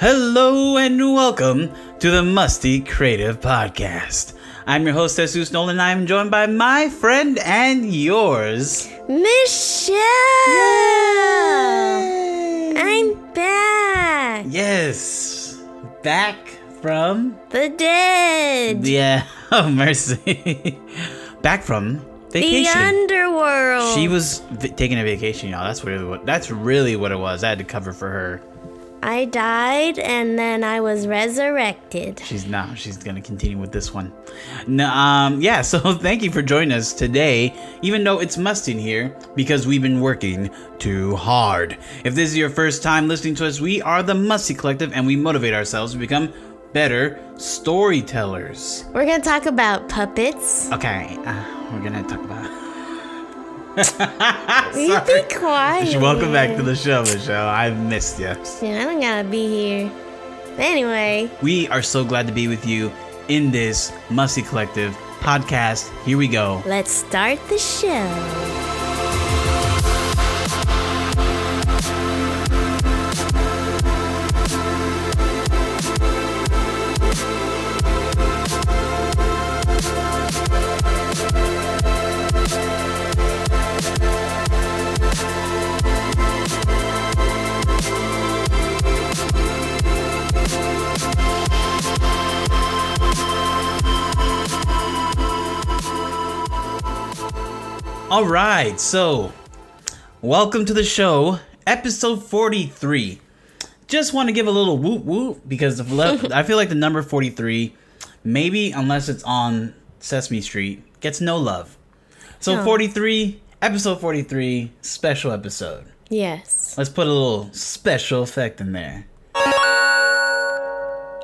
Hello and welcome to the Musty Creative Podcast. I'm your host, Jesus Nolan, and I'm joined by my friend and yours, Michelle! I'm back! Yes, back from The dead! yeah, uh, oh mercy, back from vacation. The underworld! She was v- taking a vacation, y'all. That's really what. That's really what it was. I had to cover for her. I died and then I was resurrected. She's now she's gonna continue with this one. No, um, yeah. So thank you for joining us today, even though it's musty in here because we've been working too hard. If this is your first time listening to us, we are the Musty Collective, and we motivate ourselves to become better storytellers. We're gonna talk about puppets. Okay, uh, we're gonna talk about. You be quiet. Welcome back to the show, Michelle. I've missed you. Yeah, I don't gotta be here. Anyway, We are so glad to be with you in this Musty Collective podcast. Here we go. let's start the show. All right, so welcome to the show, episode 43. Just want to give a little whoop whoop because I feel like the number 43, maybe unless it's on Sesame Street, gets no love. So No. 43, episode 43, special episode. Yes. Let's put a little special effect in there.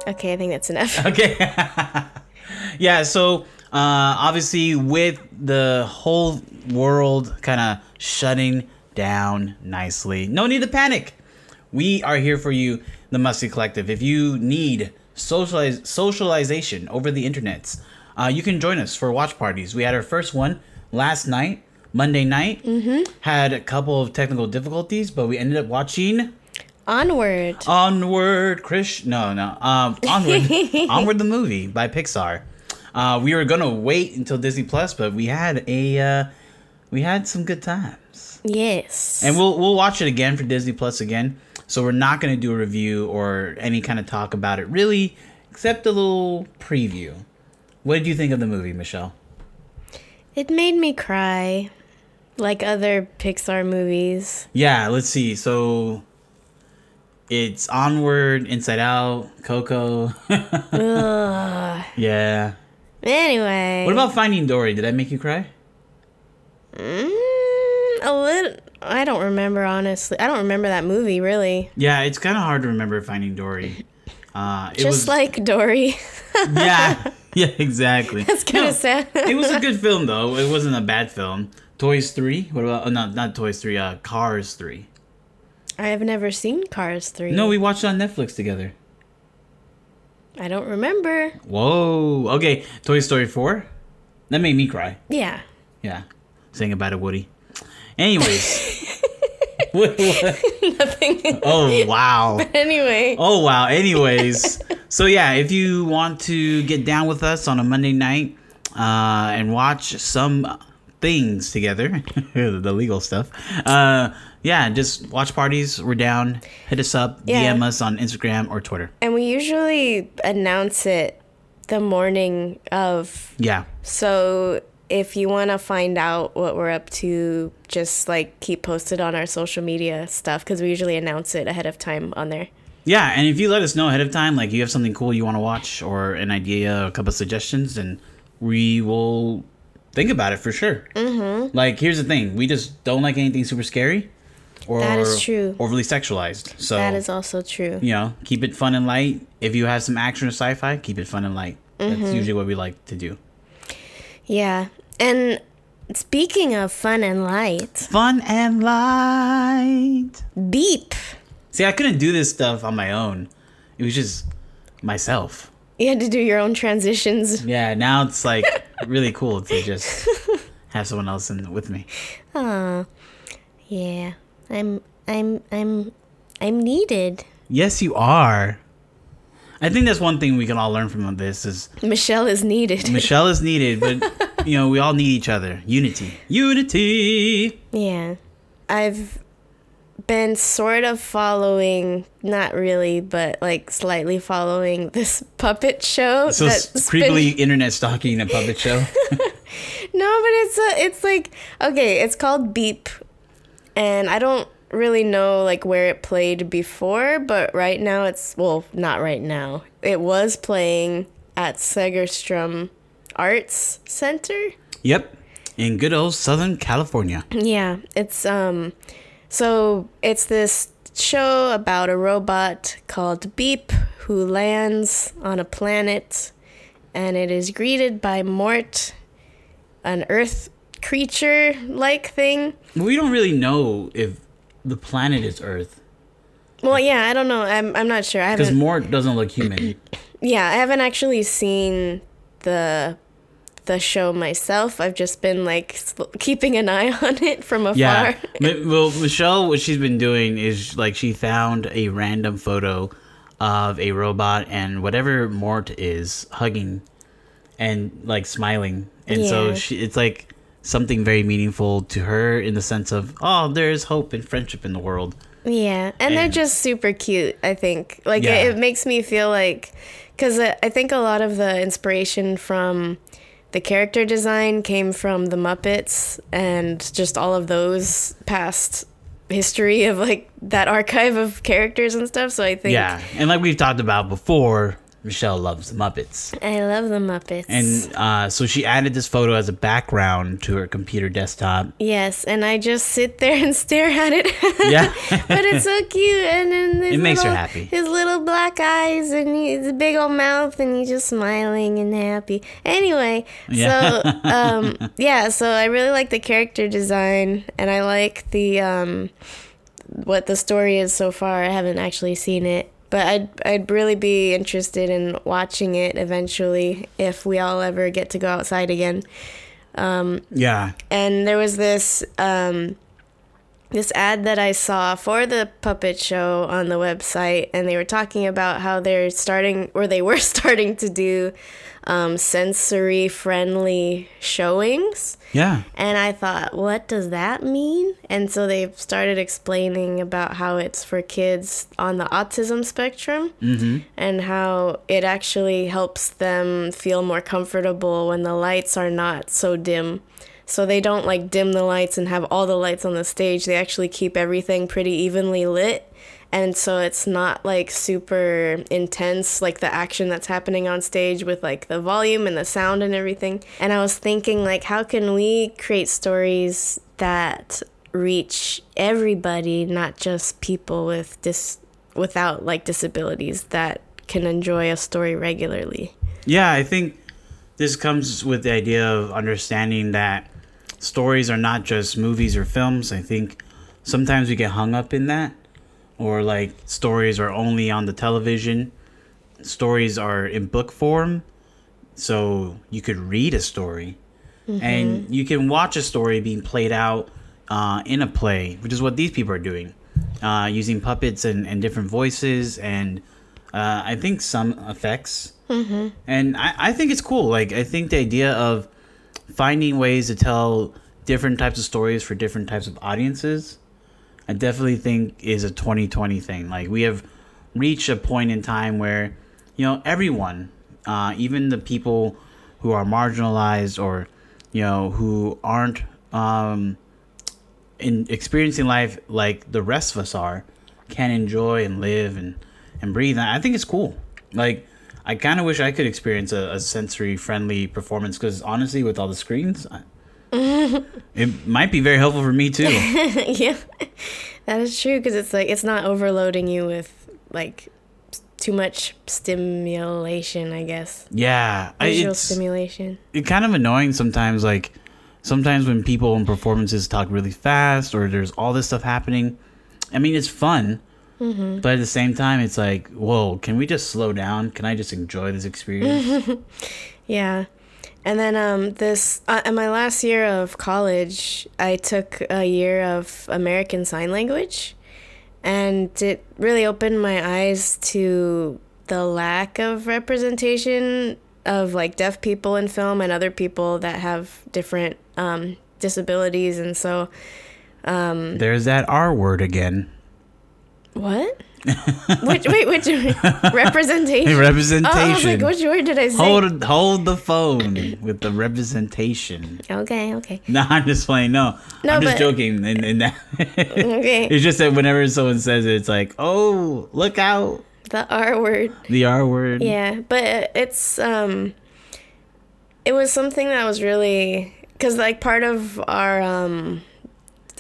Okay, I think that's enough. Okay. yeah, so uh, obviously, with the whole world kind of shutting down nicely, no need to panic. We are here for you, the Musty Collective. If you need socialize- socialization over the internets, uh, you can join us for watch parties. We had our first one last night, Monday night. Mm-hmm. Had a couple of technical difficulties, but we ended up watching Onward. Onward, Chris. No, no. Um, Onward, Onward the movie by Pixar. Uh, we were gonna wait until Disney Plus, but we had a uh, we had some good times, Yes. and we'll we'll watch it again for Disney Plus again. So we're not gonna do a review or any kind of talk about it really, except a little preview. What did you think of the movie, Michelle? It made me cry, like other Pixar movies. Yeah, let's see. So it's Onward, Inside Out, Coco. Yeah. Anyway. What about Finding Dory? Did I make you cry? Mm, a little. I don't remember honestly. I don't remember that movie really. Yeah, it's kind of hard to remember Finding Dory. Uh, it Just was like Dory. yeah, yeah, exactly. That's kind No, of sad. it was a good film though. It wasn't a bad film. Toys three. What about? Oh, not not Toys three. Uh, Cars three. I have never seen Cars three. No, we watched it on Netflix together. I don't remember. Whoa. Okay, Toy Story four. That made me cry. Yeah. Yeah, saying about it, Woody. Anyways. what, what? Nothing. Oh wow. anyway. Oh wow. Anyways, so yeah, if you want to get down with us on a Monday night uh, and watch some things together, the legal stuff, uh, yeah, just watch parties. We're down. Hit us up. Yeah. DM us on Instagram or Twitter. And we usually announce it the morning of. Yeah. So if you want to find out what we're up to, just like keep posted on our social media stuff because we usually announce it ahead of time on there. Yeah, and if you let us know ahead of time, like you have something cool you want to watch or an idea, a couple of suggestions, and we will think about it for sure. Mm-hmm. Like, here's the thing: we just don't like anything super scary or That is true. overly sexualized. So That is also true. you know, keep it fun and light. If you have some action or sci-fi, keep it fun and light. Mm-hmm. That's usually what we like to do. Yeah. And speaking of fun and light, Fun and light. beep. See, I couldn't do this stuff on my own. It was just myself. You had to do your own transitions. Yeah, now it's like really cool to just have someone else in with me. Aw. Yeah. I'm I'm I'm I'm needed. Yes, you are. I think that's one thing we can all learn from this is Michelle is needed. Michelle is needed, but you know we all need each other. Unity, unity. Yeah. I've been sort of following, not really, but like slightly following this puppet show. So that's creepily been- internet stalking a puppet show. No, but it's a, it's like okay, it's called Beep, and I don't really know like where it played before, but right now it's well, not right now. It was playing at Segerstrom Arts Center. yep, in good old Southern California. Yeah, it's um so it's this show about a robot called Beep who lands on a planet and it is greeted by Mort, an earth creature like thing. We don't really know if the planet is Earth Well, yeah, I don't know. I'm I'm not sure. I because haven't Mort doesn't look human. Yeah, I haven't actually seen the the show myself. I've just been like sl- keeping an eye on it from afar. Yeah. Mi- well, Michelle, what she's been doing is like she found a random photo of a robot and whatever Mort is hugging and like smiling, and so Yeah. she it's like something very meaningful to her in the sense of oh, there's hope and friendship in the world. Yeah, and, they're just super cute. I think like Yeah. it, it makes me feel like because uh, I think a lot of the inspiration from the character design came from the Muppets and just all of those past history of like that archive of characters and stuff. So I think Yeah, and like we've talked about before, Michelle loves the Muppets. I love the Muppets. And uh, so she added this photo as a background to her computer desktop. yes, and I just sit there and stare at it. Yeah. but it's so cute, and then It makes her happy. His little black eyes and his big old mouth, and he's just smiling and happy. Anyway, Yeah. so um, yeah, so I really like the character design, and I like the um, what the story is so far. I haven't actually seen it, but I'd I'd really be interested in watching it eventually if we all ever get to go outside again Yeah. and there was this um, this ad that I saw for the puppet show on the website, and they were talking about how they're starting, or they were starting to do um, sensory friendly showings. Yeah. And I thought, what does that mean? And so they started explaining about how it's for kids on the autism spectrum and how it actually helps them feel more comfortable when the lights are not so dim. So they don't like dim the lights and have all the lights on the stage. They actually keep everything pretty evenly lit. And so it's not like super intense, like the action that's happening on stage with like the volume and the sound and everything. And I was thinking, like, how can we create stories that reach everybody, not just people with dis without like disabilities that can enjoy a story regularly? Yeah, I think this comes with the idea of understanding that stories are not just movies or films. I think sometimes we get hung up in that, or like stories are only on the television. Stories are in book form, so you could read a story, and you can watch a story being played out uh, in a play, which is what these people are doing, uh, using puppets and, and different voices and uh, I think some effects. And I, I think it's cool. Like, I think the idea of finding ways to tell different types of stories for different types of audiences, I definitely think is a 2020 thing. Like, we have reached a point in time where, you know, everyone, uh, even the people who are marginalized or, you know, who aren't um, in experiencing life like the rest of us are, can enjoy and live and, and breathe. And I think it's cool. Like, I kind of wish I could experience a, a sensory friendly performance because honestly, with all the screens, I, it might be very helpful for me too. yeah, that is true because it's like it's not overloading you with like too much stimulation. I guess Yeah, visual it's stimulation. it kind of annoying sometimes. Like sometimes when people in performances talk really fast or there's all this stuff happening. I mean, it's fun, mm-hmm. but at the same time, it's like, whoa, can we just slow down? Can I just enjoy this experience? Yeah. And then um, this, uh, in my last year of college, I took a year of American Sign Language. And it really opened my eyes to the lack of representation of like deaf people in film and other people that have different um, disabilities, and so There's that R word again. What? which wait, which representation? Representation. Oh, I was like, which word did I say? Hold hold the phone with the representation. Okay, okay, No, I'm just playing. No, No, I'm just but- joking. And, and that, okay. it's just that whenever someone says it, it's like, oh, look out, the R word. the R word. Yeah, but it's um it was something that was really cuz like part of our um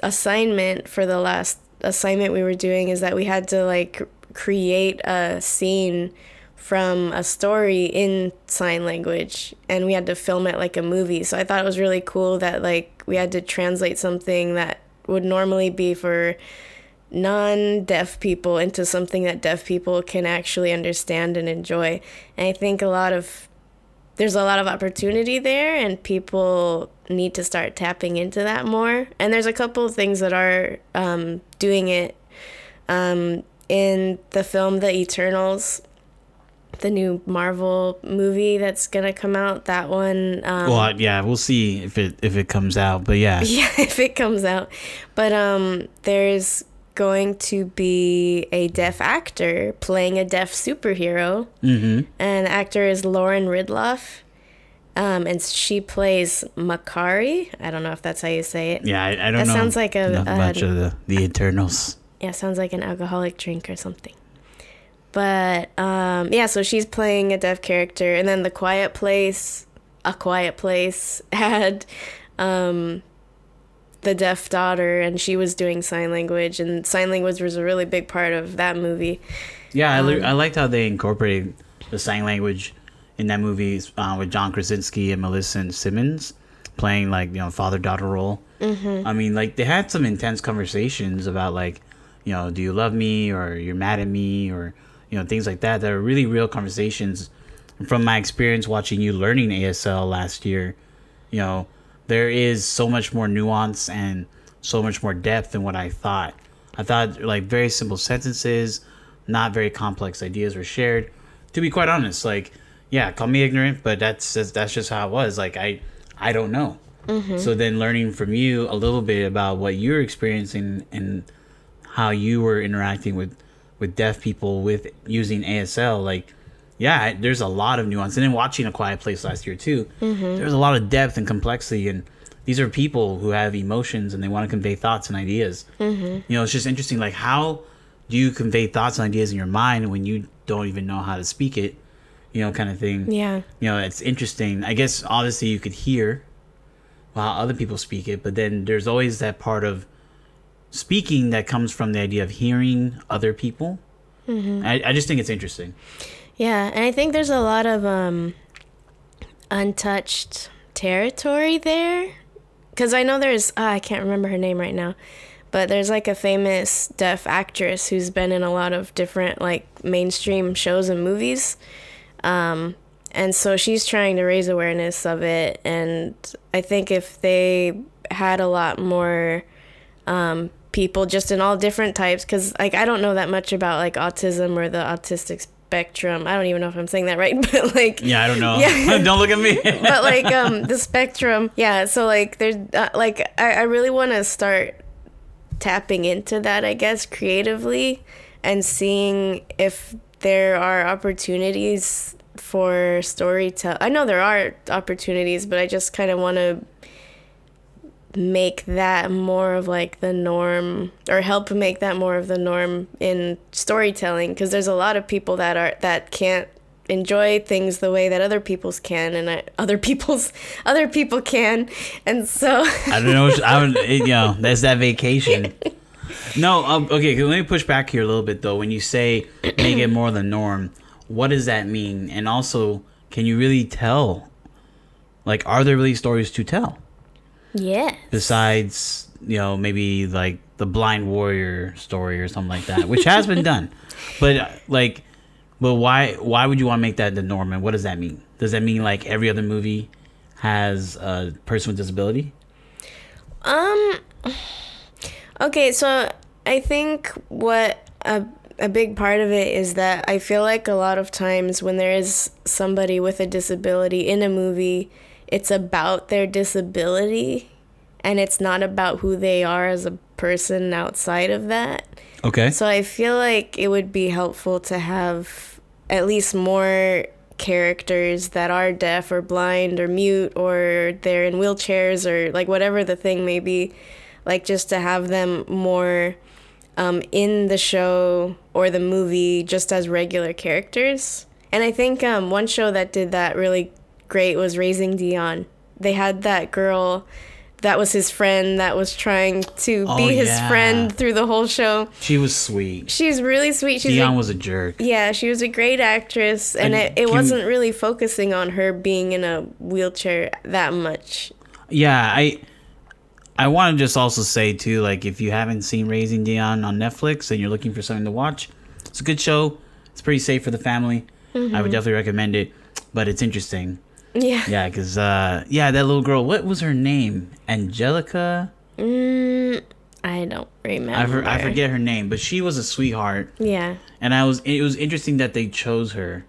assignment for the last assignment we were doing is that we had to like create a scene from a story in sign language and we had to film it like a movie. So I thought it was really cool that like we had to translate something that would normally be for non-deaf people into something that deaf people can actually understand and enjoy. And I think a lot of there's a lot of opportunity there and people need to start tapping into that more. And there's a couple of things that are um, doing it um, in the film The Eternals, the new Marvel movie that's gonna come out. That one. Um, Well, yeah, we'll see if it if it comes out. But yeah, yeah, if it comes out. But um, there's going to be a deaf actor playing a deaf superhero. hmm And the actor is Lauren Ridloff. Um, and she plays Makkari. I don't know if that's how you say it. yeah. I, I don't That know. sounds like a- a- much of the the Eternals. Yeah, sounds like an alcoholic drink or something. But um, yeah, so she's playing a deaf character, and then the Quiet Place, a Quiet Place had um, the deaf daughter, and she was doing sign language, and sign language was a really big part of that movie. Yeah, I, Um, li- I liked how they incorporated the sign language in that movie uh, with John Krasinski and Millicent Simmonds playing like you know father daughter role. Mm-hmm. I mean, like they had some intense conversations about like, you know, do you love me or you're mad at me or you know things like that. That are really real conversations. From my experience watching you learning ASL last year, you know, there is so much more nuance and so much more depth than what I thought. I thought like very simple sentences, not very complex ideas were shared. To be quite honest, like yeah, call me ignorant, but that's that's, that's just how it was. Like I I don't know. Mm-hmm. So then learning from you a little bit about what you're experiencing and how you were interacting with with deaf people with using ASL, like yeah, there's a lot of nuance. And then watching A Quiet Place last year too, mm-hmm. there's a lot of depth and complexity. And these are people who have emotions and they want to convey thoughts and ideas. Mm-hmm. You know, it's just interesting. Like, how do you convey thoughts and ideas in your mind when you don't even know how to speak it? You know, kind of thing. Yeah. You know, it's interesting. I guess obviously you could hear how other people speak it, but then there's always that part of speaking that comes from the idea of hearing other people. Mm-hmm. I, I just think it's interesting. Yeah, and I think there's a lot of um, untouched territory there. Because I know there's, ah, I can't remember her name right now, but there's like a famous deaf actress who's been in a lot of different like mainstream shows and movies. Um, and so she's trying to raise awareness of it. And I think if they had a lot more um, people just in all different types because like i don't know that much about like autism or the autistic spectrum i don't even know if i'm saying that right but like Yeah, I don't know. Yeah. don't look at me. but like um the spectrum yeah so like there's uh, like i, I really want to start tapping into that i guess creatively and seeing if there are opportunities for storytelling i know there are opportunities but i just kind of want to make that more of like the norm or help make that more of the norm in storytelling because there's a lot of people that are that can't enjoy things the way that other people's can and other people's other people can and so I don't know. I don't, it, you know, that's that vacation. No, um, okay. Let me push back here a little bit though. When you say make it more the norm, what does that mean? And also, can you really tell? Like, are there really stories to tell yeah besides you know maybe like the blind warrior story or something like that, which has been done, but like, but why why would you want to make that the norm? And what does that mean? Does that mean like every other movie has a person with disability? Um. Okay, so I think what uh, a big part of it is that I feel like a lot of times when there is somebody with a disability in a movie, it's about their disability and it's not about who they are as a person outside of that. Okay. So I feel like it would be helpful to have at least more characters that are deaf or blind or mute or they're in wheelchairs or like whatever the thing may be. Like just to have them more um, in the show or the movie just as regular characters. And I think um, one show that did that really great was Raising Dion. They had that girl that was his friend that was trying to Oh, be his yeah. friend through the whole show. she was sweet. She's really sweet. She's Dion a, was a jerk. yeah, she was a great actress, and, And it, it wasn't really focusing on her being in a wheelchair that much. Yeah, I I want to just also say too, like if you haven't seen Raising Dion on Netflix and you're looking for something to watch, it's a good show. It's pretty safe for the family. I would mm-hmm. definitely recommend it, but it's interesting. Yeah. Yeah, because uh, yeah, that little girl. What was her name? Angelica. Mm, I don't remember. I, for, I forget her name, but she was a sweetheart, Yeah. and I was. It was interesting that they chose her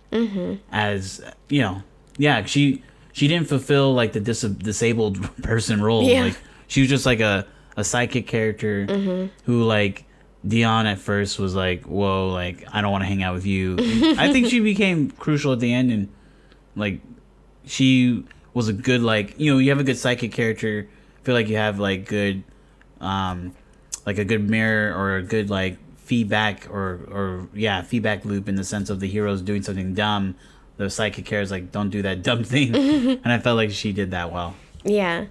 as you know. Yeah, she she didn't fulfill like the dis- disabled person role. Yeah. Like she was just like a a psychic character who like Dion at first was like, whoa, like I don't want to hang out with you. I think she became crucial at the end, and like she was a good like you know you have a good psychic character. I feel like you have like good, um, like a good mirror or a good like feedback or or yeah feedback loop in the sense of the heroes doing something dumb. The psychic character is like, don't do that dumb thing, and I felt like she did that well. Yeah.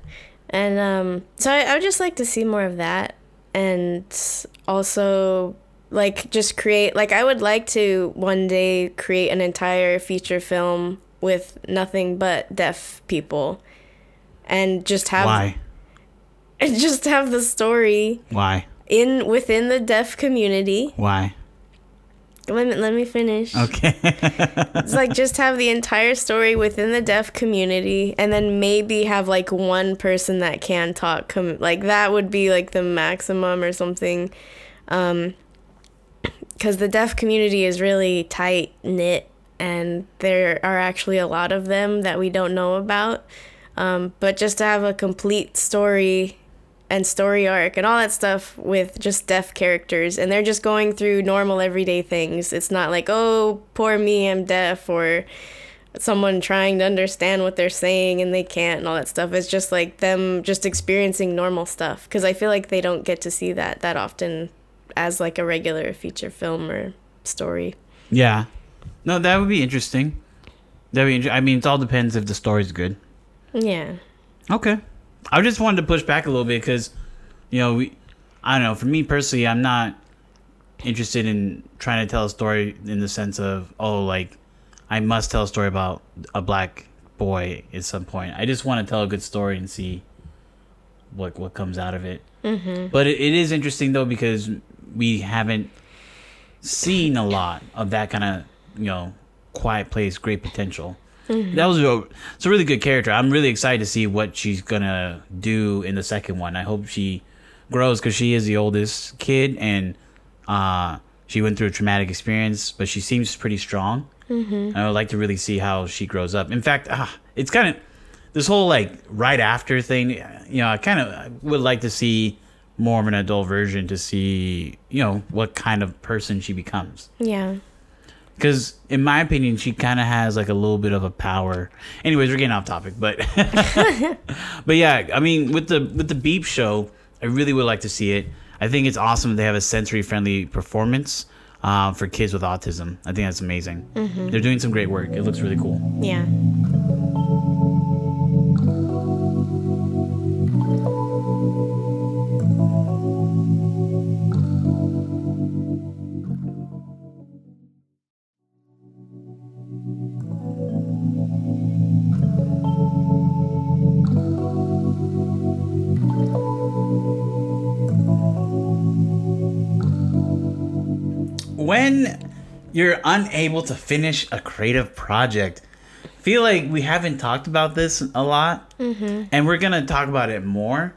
And um, so I, I would just like to see more of that. And also, like, just create, like, I would like to one day create an entire feature film with nothing but deaf people. And just have Why? and just have the story Why? in within the deaf community. Why? Let me let me finish. Okay. It's like just have the entire story within the deaf community, and then maybe have like one person that can talk. Com- like that would be like the maximum or something, um because the deaf community is really tight knit, and there are actually a lot of them that we don't know about. Um, but just to have a complete story and story arc and all that stuff with just deaf characters and they're just going through normal everyday things it's not like oh poor me i'm deaf or someone trying to understand what they're saying and they can't and all that stuff it's just like them just experiencing normal stuff because i feel like they don't get to see that that often as like a regular feature film or story yeah. No, that would be interesting. That be. Inter- I mean, it all depends if the story's good. yeah Okay. I just wanted to push back a little bit because, you know, we, I don't know. For me personally, I'm not interested in trying to tell a story in the sense of, oh, like, I must tell a story about a black boy at some point. I just want to tell a good story and see what what comes out of it. Mm-hmm. But it, it is interesting though because we haven't seen a lot of that kind of you know quiet place, great potential. That was a, it's a really good character. I'm really excited to see what she's gonna do in the second one. I hope she grows because she is the oldest kid and uh, she went through a traumatic experience, but she seems pretty strong. Mm-hmm. I would like to really see how she grows up. In fact, uh, it's kind of this whole like right after thing. You know, I kind of would like to see more of an adult version to see you know what kind of person she becomes yeah because in my opinion she kind of has like a little bit of a power. Anyways we're getting off topic but but yeah i mean with the with the beep show i really would like to see it. I think it's awesome that they have a sensory friendly performance uh, for kids with autism. I think that's amazing. They're doing some great work. It looks really cool. Yeah you're unable to finish a creative project feel like we haven't talked about this a lot and we're gonna talk about it more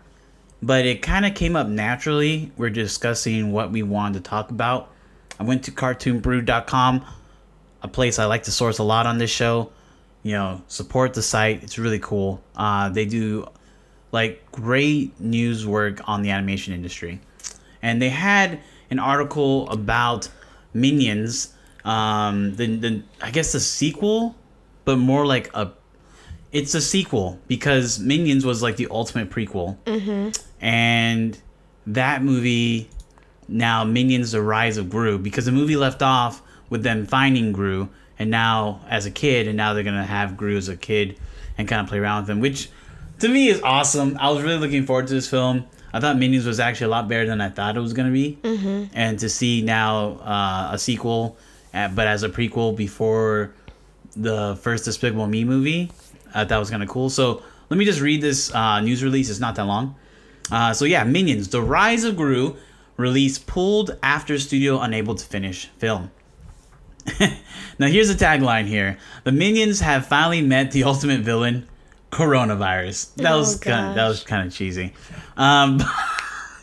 but it kind of came up naturally we're discussing what we wanted to talk about I went to cartoonbrew.com, a place I like to source a lot on this show. You know, support the site. It's really cool. Uh, they do like great news work on the animation industry. And they had an article about Minions, um, the, the I guess the sequel, but more like a it's a sequel because Minions was like the ultimate prequel. Mm-hmm. And that movie now Minions the Rise of Gru because the movie left off with them finding Gru and now as a kid and now they're gonna have Gru as a kid and kind of play around with him, which to me is awesome. I was really looking forward to this film. I thought Minions was actually a lot better than I thought it was gonna be, mm-hmm. and to see now uh, a sequel, but as a prequel before the first Despicable Me movie, I thought was kind of cool. So let me just read this uh, news release. It's not that long. Uh, so yeah, Minions: The Rise of Gru release pulled after studio unable to finish film. now here's the tagline here: The Minions have finally met the ultimate villain, coronavirus. That Oh, was kind that was kind of cheesy. Um,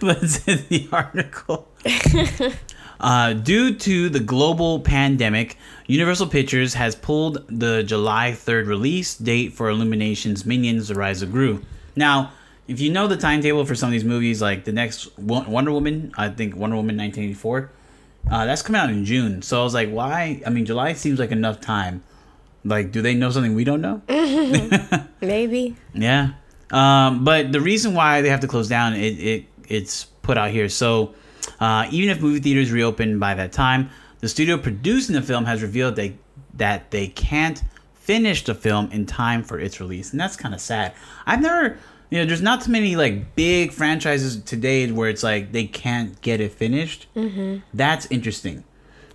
but it's in the article. Uh, due to the global pandemic, Universal Pictures has pulled the July 3rd release date for Illumination's Minions: The Rise of Gru. Now, if you know the timetable for some of these movies, like the next Wonder Woman, I think Wonder Woman 1984, uh, that's coming out in June. So I was like, why? I mean, July seems like enough time. Like, do they know something we don't know? Maybe. Yeah. Um, but the reason why they have to close down, it, it it's put out here. So uh, even if movie theaters reopen by that time, the studio producing the film has revealed they, that they can't finish the film in time for its release, and that's kind of sad. I've never, you know, there's not too many like big franchises today where it's like they can't get it finished. Mm-hmm. That's interesting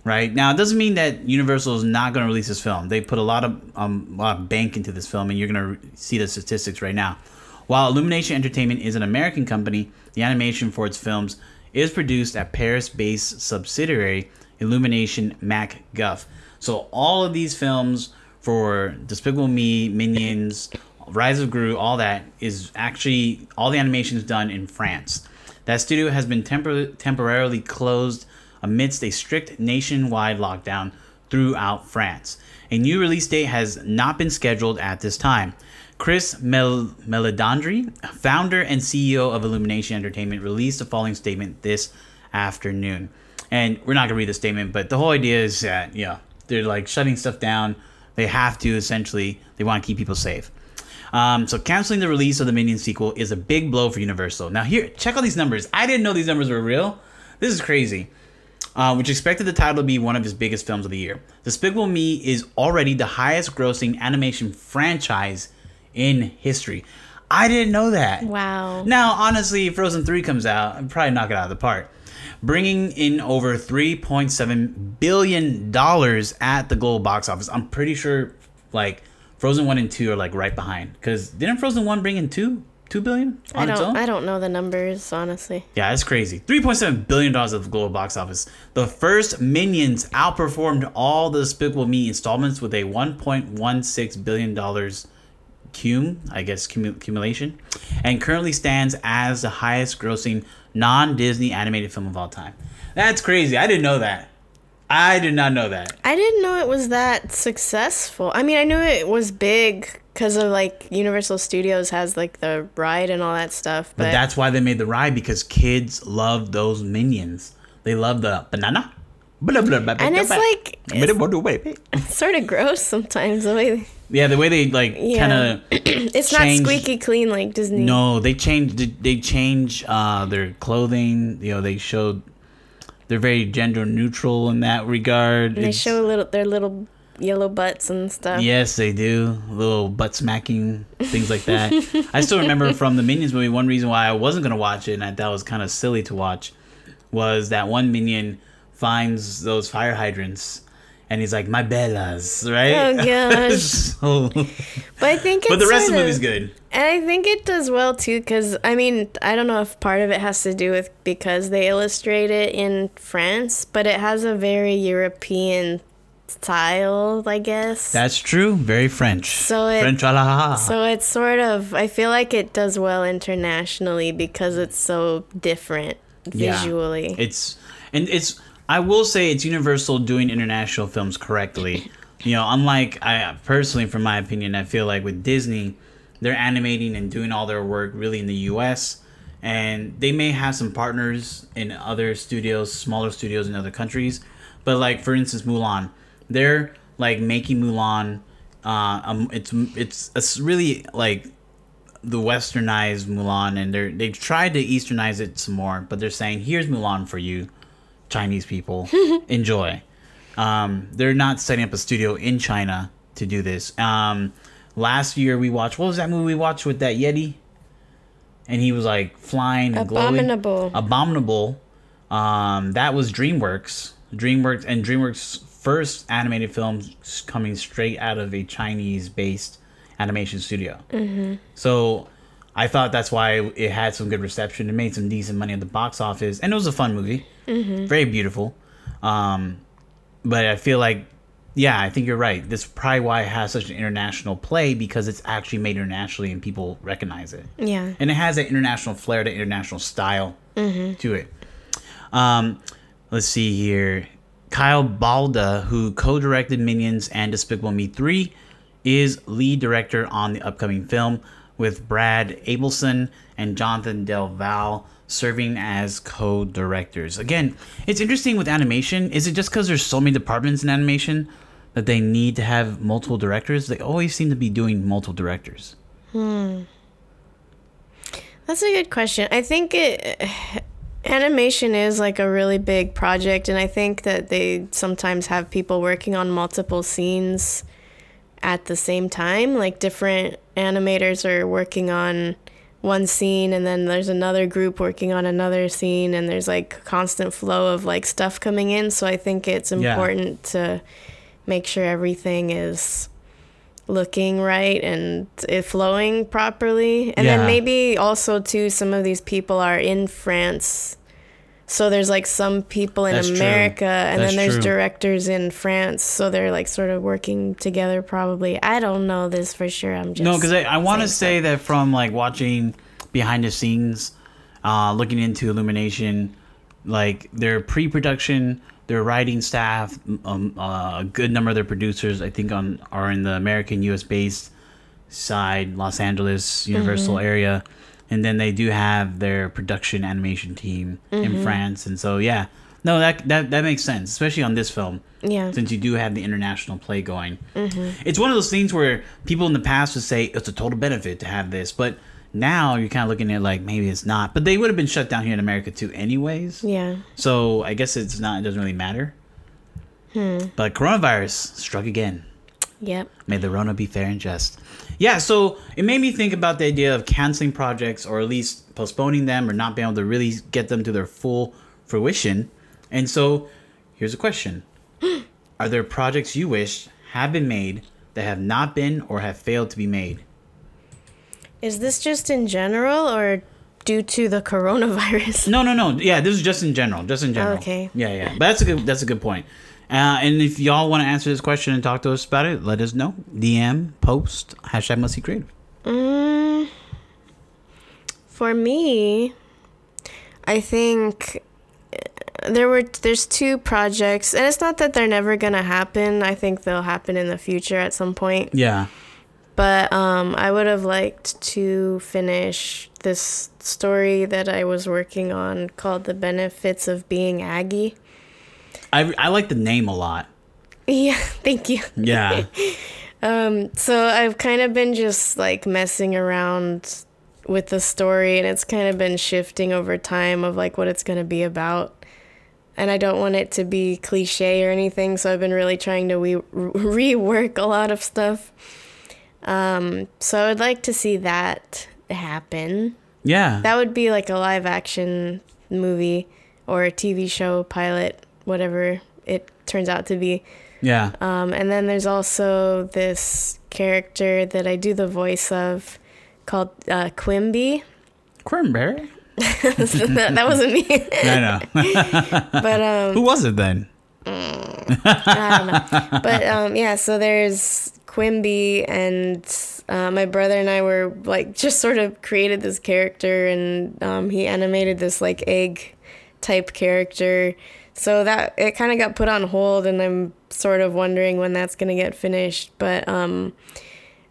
right now it doesn't mean that universal is not going to release this film they put a lot of um, a lot of bank into this film and you're going to see the statistics right now while illumination entertainment is an american company the animation for its films is produced at paris-based subsidiary illumination Mac Guff so all of these films for despicable me minions rise of gru all that is actually all the animation is done in france that studio has been tempor- temporarily closed amidst a strict nationwide lockdown throughout France. A new release date has not been scheduled at this time. Chris Mel- Meledandri, founder and CEO of Illumination Entertainment, released the following statement this afternoon. And we're not going to read the statement, but the whole idea is that, yeah, they're like shutting stuff down. They have to essentially, they want to keep people safe. Um, so canceling the release of the Minions sequel is a big blow for Universal. Now here, check out these numbers. I didn't know these numbers were real. This is crazy. Uh, which expected the title to be one of his biggest films of the year. Despicable Me is already the highest grossing animation franchise in history. I didn't know that. Wow. Now, honestly, Frozen 3 comes out, I'd probably knock it out of the park. Bringing in over $3.7 billion at the global box office. I'm pretty sure, like, Frozen 1 and 2 are, like, right behind. Because didn't Frozen 1 bring in 2? 2 billion I on its own? don't. I don't know the numbers honestly. Yeah, that's crazy. $3.7 billion at the global box office. The first Minions outperformed all the Despicable Me installments with a $1.16 billion cum, I guess, cumu- accumulation, and currently stands as the highest grossing non Disney animated film of all time. That's crazy. I didn't know that. I did not know that. I didn't know it was that successful. I mean, I knew it was big because of like Universal Studios has like the ride and all that stuff. But But, that's why they made the ride because kids love those minions. They love the banana. And it's like it's sort of gross sometimes the way Yeah, the way they like Yeah. kind of it's not squeaky clean like Disney. No, they change. They change uh, their clothing. You know, they showed they're very gender neutral in that regard. And they show little their little yellow butts and stuff. Yes, they do. Little butt smacking things like that. I still remember from the Minions movie. One reason why I wasn't gonna watch it, and I thought it was kind of silly to watch, was that one minion finds those fire hydrants, and he's like, "My bellas," right? Oh, gosh. so, But I think it's but the rest of the movie's good. And I think it does well too, because I mean, I don't know if part of it has to do with because they illustrate it in France, but it has a very European style, I guess. That's true. Very French. So it- French. ah, la. so it's sort of, I feel like it does well internationally because it's so different Yeah. visually. It's and it's I will say it's Universal doing international films correctly. You know, unlike I personally, from my opinion, I feel like with Disney, they're animating and doing all their work really in the U.S. and they may have some partners in other studios, smaller studios in other countries. But like for instance, Mulan, they're like making Mulan. Uh, um, it's it's it's really like the westernized Mulan, and they're they've tried to easternize it some more, but they're saying here's Mulan for you, Chinese people, enjoy. Um, they're not setting up a studio in China to do this. Um, last year we watched what was that movie we watched with that Yeti, and he was like flying and glowing. Abominable. Abominable. Um, that was DreamWorks. DreamWorks and DreamWorks' first animated film coming straight out of a Chinese-based animation studio. Mm-hmm. So I thought that's why it had some good reception. It made some decent money at the box office, and it was a fun movie. Mm-hmm. Very beautiful. Um, but I feel like, yeah, I think you're right. This probably why it has such an international play because it's actually made internationally and people recognize it. Yeah. And it has that international flair, that international style to it. Um, let's see here. Kyle Balda, who co-directed Minions and Despicable Me 3, is lead director on the upcoming film, with Brad Ableson and Jonathan Del Val serving as co-directors. Again, it's interesting with animation. Is it just because there's so many departments in animation that they need to have multiple directors? They always seem to be doing multiple directors. Hmm. That's a good question. I think it animation is like a really big project and I think that they sometimes have people working on multiple scenes at the same time. Like different animators are working on one scene and then there's another group working on another scene and there's like constant flow of like stuff coming in. So I think it's Yeah. important to make sure everything is looking right and it flowing properly. And Yeah. then maybe also too some of these people are in France. So there's like some people in That's true. America and That's then there's true. directors in France. So they're like sort of working together probably. I don't know this for sure. I'm just No, because I, I want to say that from like watching behind the scenes, uh, looking into Illumination, like their pre-production, their writing staff, um, uh, a good number of their producers, I think, on are in the American U.S. based side, Los Angeles, Universal Mm-hmm. area, and then they do have their production animation team Mm-hmm. in France, and so yeah, no, that that that makes sense, especially on this film Yeah. since you do have the international play going. It's one of those things where people in the past would say it's a total benefit to have this, but now you're kind of looking at it like maybe it's not. But they would have been shut down here in America too, anyways. Yeah. So I guess it's not. It doesn't really matter. Hmm. But coronavirus struck again. Yep. May the Rona be fair and just. Yeah, so it made me think about the idea of canceling projects or at least postponing them or not being able to really get them to their full fruition. And so here's a question Are there projects you wish have been made that have not been or have failed to be made? Is this just in general or due to the coronavirus? No, no, no. Yeah, this is just in general. Just in general. Okay. Yeah, yeah. But that's a good. That's a good point. Uh, and if y'all want to answer this question and talk to us about it, let us know. DM, post, hashtag musty creative. Mm, for me, I think uh, there were there's two projects, and it's not that they're never gonna happen. I think they'll happen in the future at some point. Yeah. But um, I would have liked to finish this story that I was working on called "The Benefits of Being Aggie." I, I like the name a lot. Yeah, thank you. Yeah. Um, so I've kind of been just like messing around with the story, and it's kind of been shifting over time of like what it's gonna be about. And I don't want it to be cliche or anything, so I've been really trying to we- rework a lot of stuff. Um, so I would like to see that happen. Yeah. That would be like a live action movie or a TV show pilot, whatever it turns out to be. yeah. Um, and then there's also this character that I do the voice of called uh, Quimby. Cranberry? that, that wasn't me. I know. but um, Who was it then? I don't know. But um, yeah, so there's Quimby, and uh, my brother and I were like just sort of created this character, and um, he animated this like egg type character. So that it kind of got put on hold, and I'm sort of wondering when that's gonna get finished. But um,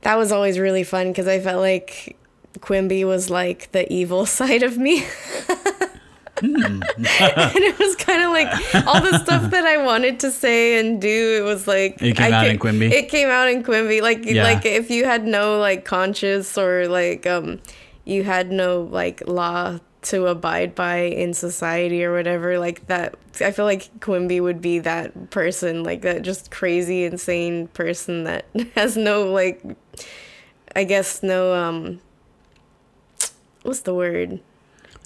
that was always really fun because I felt like Quimby was like the evil side of me. and it was kind of like all the stuff that I wanted to say and do. It was like It came I out ca- in Quimby? It came out in Quimby. Like Yeah. like if you had no like conscience or like um you had no like law to abide by in society or whatever like that i feel like quimby would be that person like that just crazy insane person that has no like i guess no um what's the word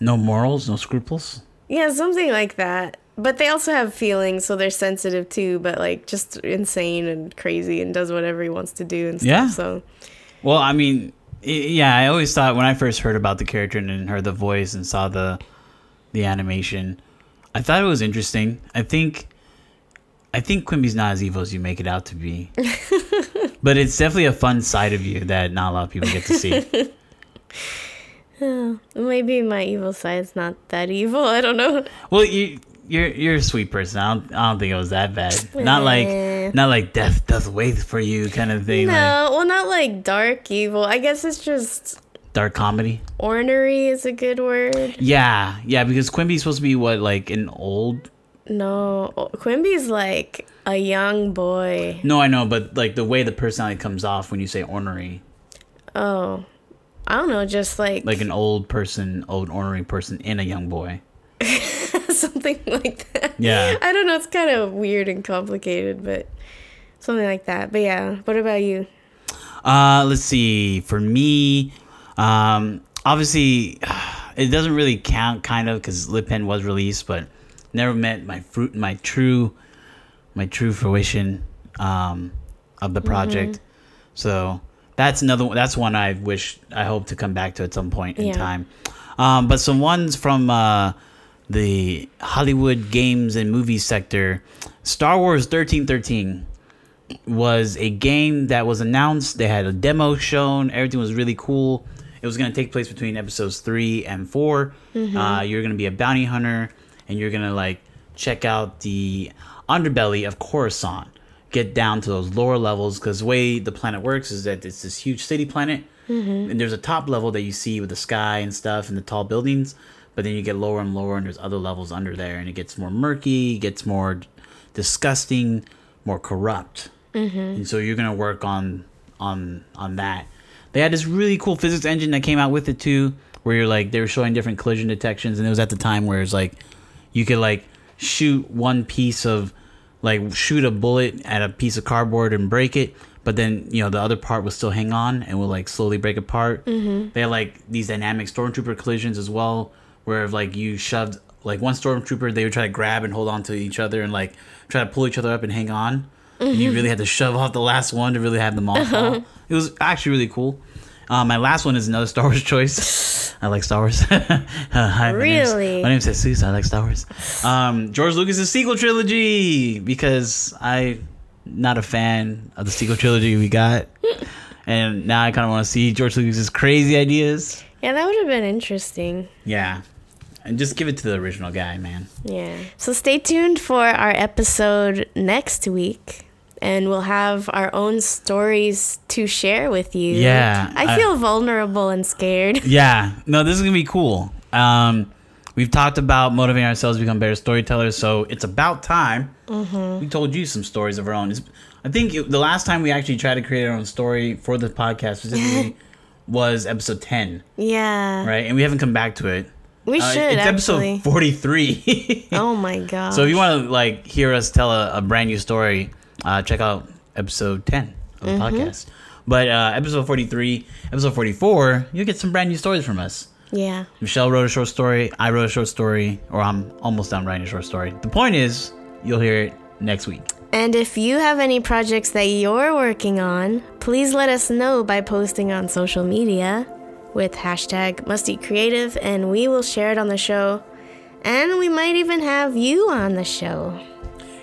No morals, no scruples. yeah something like that but they also have feelings so they're sensitive too but like just insane and crazy and does whatever he wants to do and stuff Yeah. so Well, I mean, yeah, I always thought when I first heard about the character and then heard the voice and saw the the animation, I thought it was interesting. I think I think Quimby's not as evil as you make it out to be. but it's definitely a fun side of you that not a lot of people get to see. maybe my evil side's not that evil i don't know well, you you're you're a sweet person. I don't I don't think it was that bad. Not like not like death doth wait for you kind of thing. no Like well not like dark evil i guess it's just dark comedy. ornery is a good word Yeah, yeah, because Quimby's supposed to be what like an old no quimby's like a young boy No, I know, but like the way the personality comes off when you say ornery, oh i don't know just like, like an old person, old ornery person in a young boy. something like that Yeah. i don't know it's kind of weird and complicated but something like that but yeah what about you Uh, let's see. For me, um, obviously, it doesn't really count, kind of, because Lip Pen was released, but never met my fruit, my true, my true fruition um, of the project. So that's another. one- That's one I wish I hope to come back to at some point in Yeah. time. Um, but some ones from uh, the Hollywood games and movie sector, Star Wars thirteen thirteen was a game that was announced. They had a demo shown. Everything was really cool. It was going to take place between episodes three and 4 Uh, you're going to be a bounty hunter, and you're going to like check out the underbelly of Coruscant. Get down to those lower levels because the way the planet works is that it's this huge city planet, and there's a top level that you see with the sky and stuff and the tall buildings. But then you get lower and lower, and there's other levels under there, and it gets more murky, gets more disgusting, more corrupt and so you're gonna work on on on that. They had this really cool physics engine that came out with it too, where you're like they were showing different collision detections, and it was at the time where it's like you could like shoot one piece of like shoot a bullet at a piece of cardboard and break it, but then you know the other part will still hang on and will like slowly break apart. Mm-hmm. They had like these dynamic stormtrooper collisions as well, where if like you shoved like one stormtrooper, they would try to grab and hold on to each other and like try to pull each other up and hang on. And you really had to shove off the last one to really have them all fall. It was actually really cool. Um, my last one is another Star Wars choice. I like Star Wars. Uh, hi, my name's- Really? My name's Jesus. I like Star Wars. Um, George Lucas's sequel trilogy because I not a fan of the sequel trilogy we got, and now I kind of want to see George Lucas's crazy ideas. yeah that would have been interesting Yeah, and just give it to the original guy, man. Yeah. So stay tuned for our episode next week. And we'll have our own stories to share with you. Yeah, I I- feel vulnerable and scared. Yeah, no, this is gonna be cool. Um, we've talked about motivating ourselves to become better storytellers, so it's about time. We told you some stories of our own. It's, I think it, the last time we actually tried to create our own story for the podcast specifically was episode ten, Yeah. right? And we haven't come back to it. We Uh, should it's actually. episode forty-three. oh my god. So if you want to like hear us tell a, a brand new story, uh, check out episode ten of the podcast. But uh, episode forty-three, episode forty-four, you'll get some brand new stories from us. Yeah. Michelle wrote a short story. I wrote a short story, or I'm almost done writing a short story. The point is, you'll hear it next week. And if you have any projects that you're working on, please let us know by posting on social media with hashtag MustyCreative and we will share it on the show. And we might even have you on the show.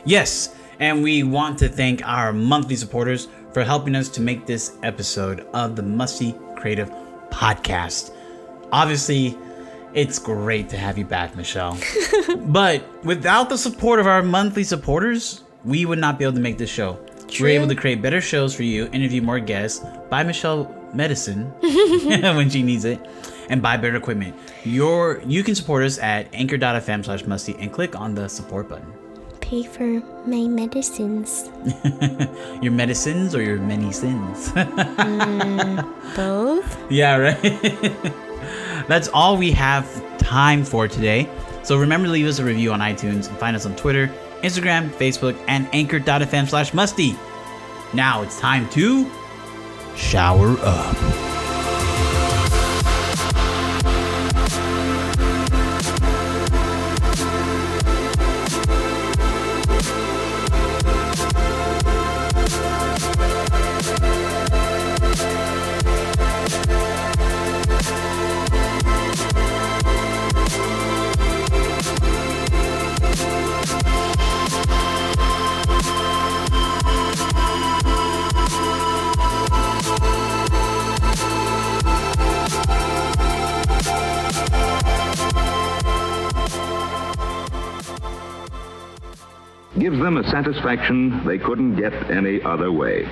Yes, and we want to thank our monthly supporters for helping us to make this episode of the Musty Creative Podcast. Obviously, It's great to have you back, Michelle. but without the support of our monthly supporters, we would not be able to make this show. True. We're able to create better shows for you, interview more guests, buy Michelle medicine when she needs it, and buy better equipment. Your you can support us at anchor.fm slash musty and click on the support button. Pay for my medicines. Your medicines or your many sins. Mm, both? Yeah, right. That's all we have time for today. So remember to leave us a review on iTunes and find us on Twitter, Instagram, Facebook, and anchor.fm slash musty. Now it's time to shower up. Satisfaction they couldn't get any other way.